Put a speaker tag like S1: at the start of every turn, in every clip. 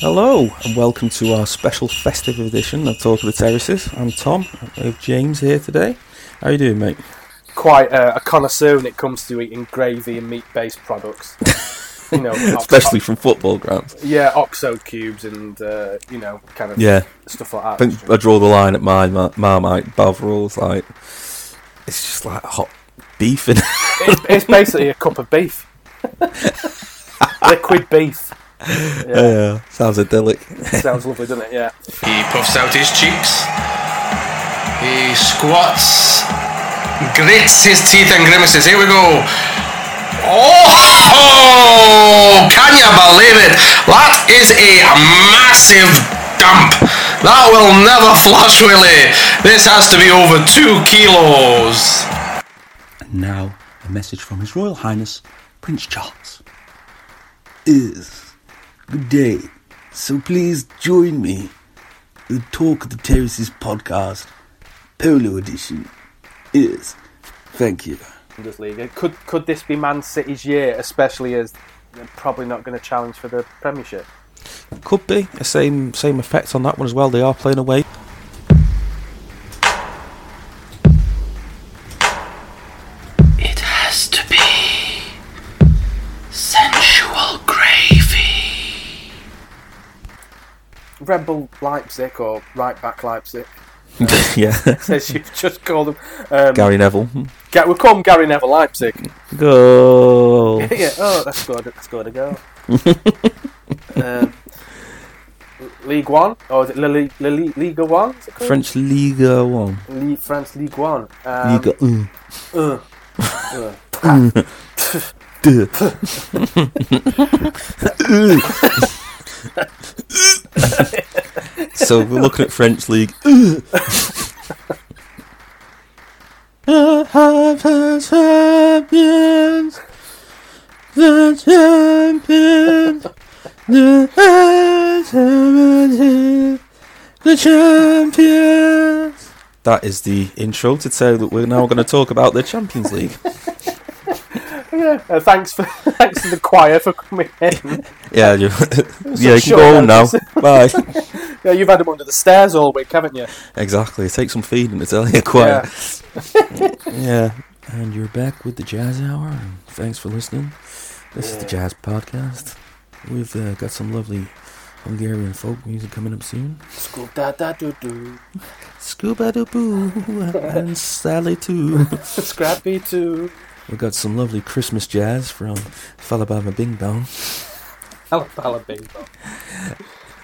S1: Hello and welcome to our special festive edition of Talk of the Terraces. I'm Tom. We have James here today. How you doing, mate?
S2: Quite uh, a connoisseur when it comes to eating gravy and meat-based products. you know, ox-
S1: Especially from football grounds.
S2: yeah, oxo cubes and uh, you know, kind of
S1: Yeah,
S2: stuff like
S1: I
S2: that.
S1: think I draw the line at my mar- Marmite Bovrils. Like, it's just like hot beef and
S2: it's, it's basically a cup of beef, liquid beef. Yeah, oh,
S1: yeah, sounds idyllic.
S2: sounds lovely, doesn't it? Yeah.
S3: He puffs out his cheeks. He squats, grits his teeth and grimaces. Here we go. Oh, can you believe it? That is a massive dump. That will never flush, Willie. This has to be over two kilos.
S4: And now, a message from His Royal Highness Prince Charles. Is good day. So please join me. The Talk of the Terraces podcast, Polo Edition. Is thank you.
S2: Bundesliga. Could could this be Man City's year, especially as they're probably not going to challenge for the Premiership?
S1: Could be a same same effect on that one as well. They are playing away.
S2: Red Bull Leipzig or right back Leipzig.
S1: yeah,
S2: Says you've just called them. Um,
S1: Gary Neville.
S2: Ga- we'll call him Gary Neville Leipzig.
S1: Go.
S2: yeah. Oh, that's good. That's good to go. um, League One, or is it Lili, Lili, Liga One?
S1: French Liga One.
S2: Le- France League One. Um,
S1: Liga. Uh.
S2: uh, uh.
S1: So we're looking at French league. The champions, the champions, the champions, the champions. That is the intro to tell that we're now going to talk about the Champions League.
S2: Yeah. Uh, thanks for thanks to the choir for coming in.
S1: Yeah, you, yeah, you can go home now. Bye.
S2: Yeah, you've had them under the stairs all week, haven't you?
S1: Exactly. Take some feeding to tell you quiet. Yeah. yeah. And you're back with the Jazz Hour. And thanks for listening. This is the Jazz Podcast. We've uh, got some lovely Hungarian folk music coming up soon.
S2: School da da do do.
S1: Scuba doo boo and Sally too.
S2: Scrappy too.
S1: We've got some lovely Christmas jazz from Falabama Bing Bong.
S2: Alabama Bing Bong.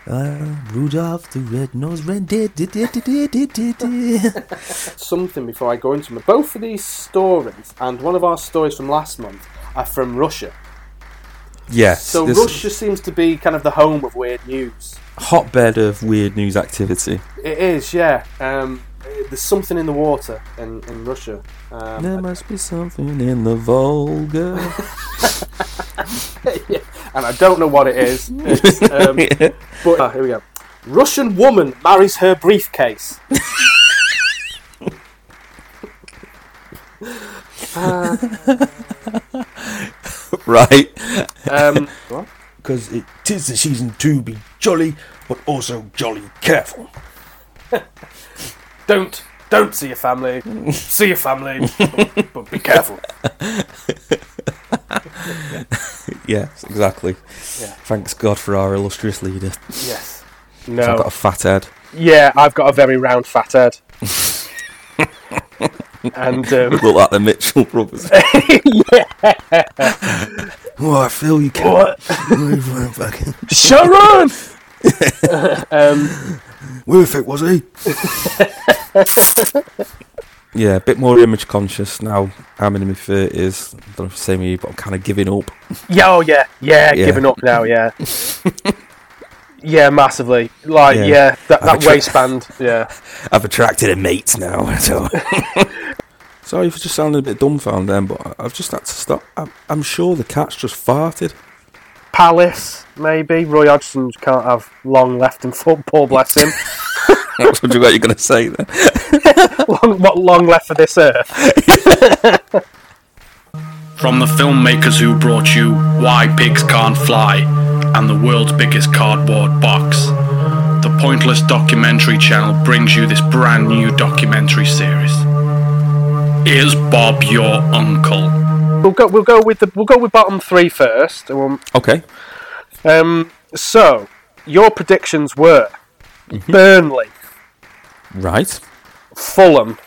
S1: Uh, Rudolph the Red-Nosed Reindeer.
S2: Something before I go into them. Both of these stories and one of our stories from last month are from Russia.
S1: Yes.
S2: So
S1: this
S2: Russia seems to be kind of the home of weird news.
S1: hotbed of weird news activity.
S2: It is, yeah. Um, there's something in the water in, in Russia. Um,
S1: There must be something in the Volga.
S2: yeah, and I don't know what it is. Um, but ah, here we go. Russian woman marries her briefcase.
S1: right.
S2: Um, what?
S4: Because it is the season to be jolly, but also jolly careful.
S2: Don't don't see your family. see your family, but, be careful.
S1: Yes, exactly.
S2: Yeah.
S1: Thanks God for our illustrious leader.
S2: Yes. No.
S1: I've got a fat head.
S2: Yeah, I've got a very round fat head. and um,
S1: Look like the Mitchell brothers. yeah. Oh, I feel you can't.
S2: what?
S1: Fucking-
S2: Sharon. um,
S4: Where the fuck was he?
S1: yeah, a bit more image conscious now. I'm in my thirties. I don't know if it's the same you, but I'm kind of giving up.
S2: yeah, oh yeah, yeah,
S1: Yeah.
S2: giving up now. Yeah. Yeah, massively. Like,
S1: Yeah.
S2: yeah, that, that
S1: attra-
S2: waistband. Yeah.
S1: I've attracted a mate now. So. Sorry for just sounding a bit dumbfounded then, but I've just had to stop. I'm, I'm sure the cat's just farted.
S2: Palace, maybe. Roy Hodgson can't have long left in football, bless him.
S1: That's what you what you're going to say then.
S2: long, what long left for this earth?
S5: From the filmmakers who brought you Why Pigs Can't Fly and the world's biggest cardboard box, the Pointless Documentary Channel brings you this brand new documentary series. Is Bob your uncle?
S2: We'll go. We'll go with the. We'll go with bottom three first. Um,
S1: Okay.
S2: Um, so your predictions were Burnley,
S1: Right.
S2: Fulham,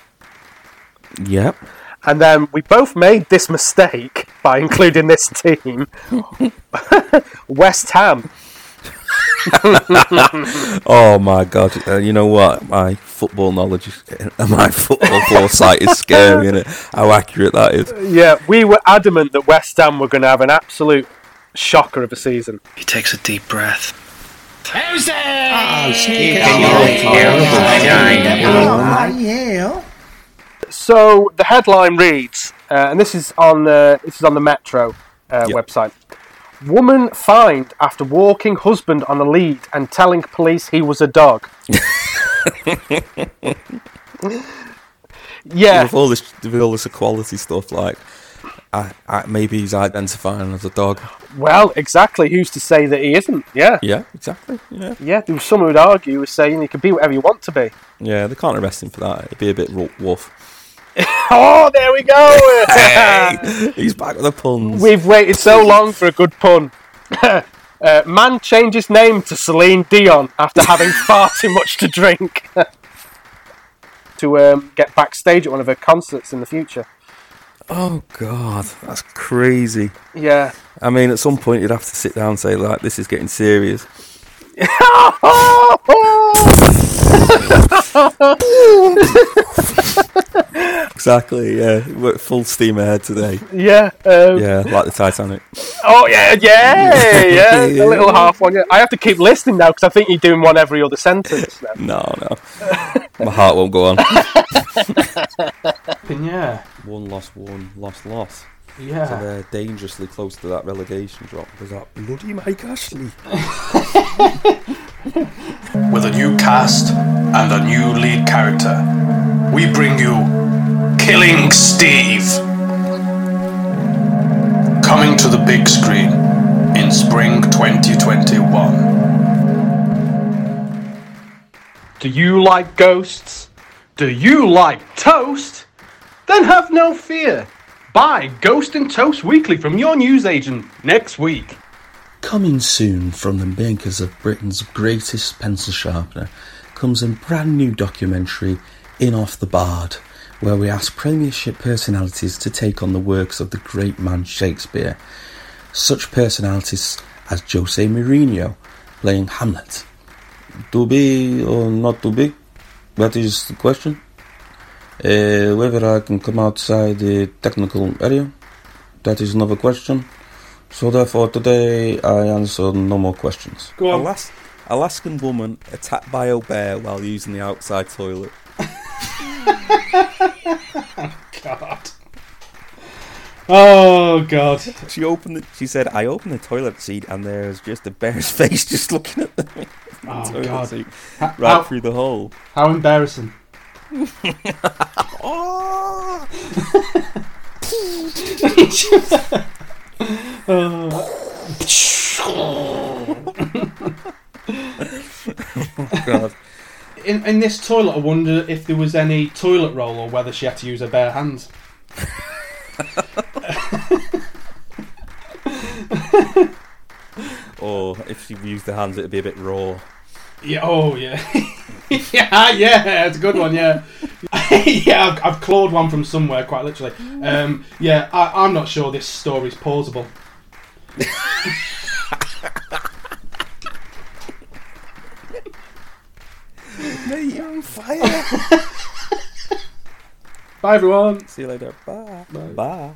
S1: Yep.
S2: and then we both made this mistake by including this team, West Ham.
S1: Oh my god! Uh, you know what? My football knowledge, is, my football foresight is scary, isn't it? How accurate that is.
S2: Yeah, we were adamant that West Ham were going to have an absolute shocker of a season.
S5: He takes a deep breath.
S2: So the headline reads, uh, and this is on uh, this is on the Metro uh,
S1: Yep.
S2: website. Woman fined after walking husband on a lead and telling police he was a dog. yeah,
S1: With all this, with all this equality stuff, like, I, I, maybe he's identifying as a dog.
S2: well, exactly. Who's to say that he isn't? Yeah,
S1: Yeah, exactly. Yeah,
S2: yeah. There was someone who'd argue, was saying you can be whatever you want to be.
S1: yeah. They can't arrest him for that. It'd be a bit woof.
S2: Oh, there we go.
S1: He's back with the puns.
S2: We've waited so long for a good pun. uh, man changes name to Celine Dion after having far too much to drink. to um, get backstage at one of her concerts in the future.
S1: Oh god, that's crazy.
S2: Yeah.
S1: I mean, at some point you'd have to sit down and say, like, this is getting serious. Exactly. Yeah, we're full steam ahead today.
S2: yeah. Um,
S1: Yeah, like the Titanic.
S2: Oh, yeah, yeah, yeah. A little half one. I have to keep listening now because I think you're doing one every other sentence now.
S1: No, no, my heart won't go on.
S6: Yeah,
S1: One loss, one loss, loss. Yeah. So
S6: yeah.
S1: they're dangerously close to that relegation drop because that bloody Mike Ashley.
S5: With a new cast and a new lead character, we bring you Killing Steve. Coming to the big screen in spring 2021.
S6: Do you like ghosts? Do you like toast? Then have no fear. Buy Ghost and Toast Weekly from your newsagent next week.
S4: Coming soon from the makers of Britain's greatest pencil sharpener comes a brand new documentary, In Off the Bard, where we ask Premiership personalities to take on the works of the great man Shakespeare. Such personalities as Jose Mourinho playing Hamlet. To be or not to be? That is the question. Uh, whether I can come outside the technical area? That is another question. So therefore, today I answer no more questions.
S6: Go on.
S1: Alas- Alaskan woman attacked by a bear while using the outside toilet.
S6: Oh god. Oh, God.
S1: She opened. The, she said, "I opened the toilet seat and there's just a bear's face just looking at the
S6: Oh,
S1: toilet
S6: God.
S1: seat
S6: How,
S1: right
S6: how,
S1: through the hole."
S6: how embarrassing.
S1: Oh! oh.
S6: God. In, this toilet, I wonder if there was any toilet roll or whether she had to use her bare hands.
S1: Or if she used the hands, it'd be a bit raw.
S6: Yeah. Oh, yeah. yeah, yeah. It's a good one. Yeah. yeah. I've, I've clawed one from somewhere, quite literally. Um, yeah. I, I'm not sure this story's plausible.
S1: Mate, you're on fire.
S6: Bye, everyone.
S1: See you later. Bye. Bye.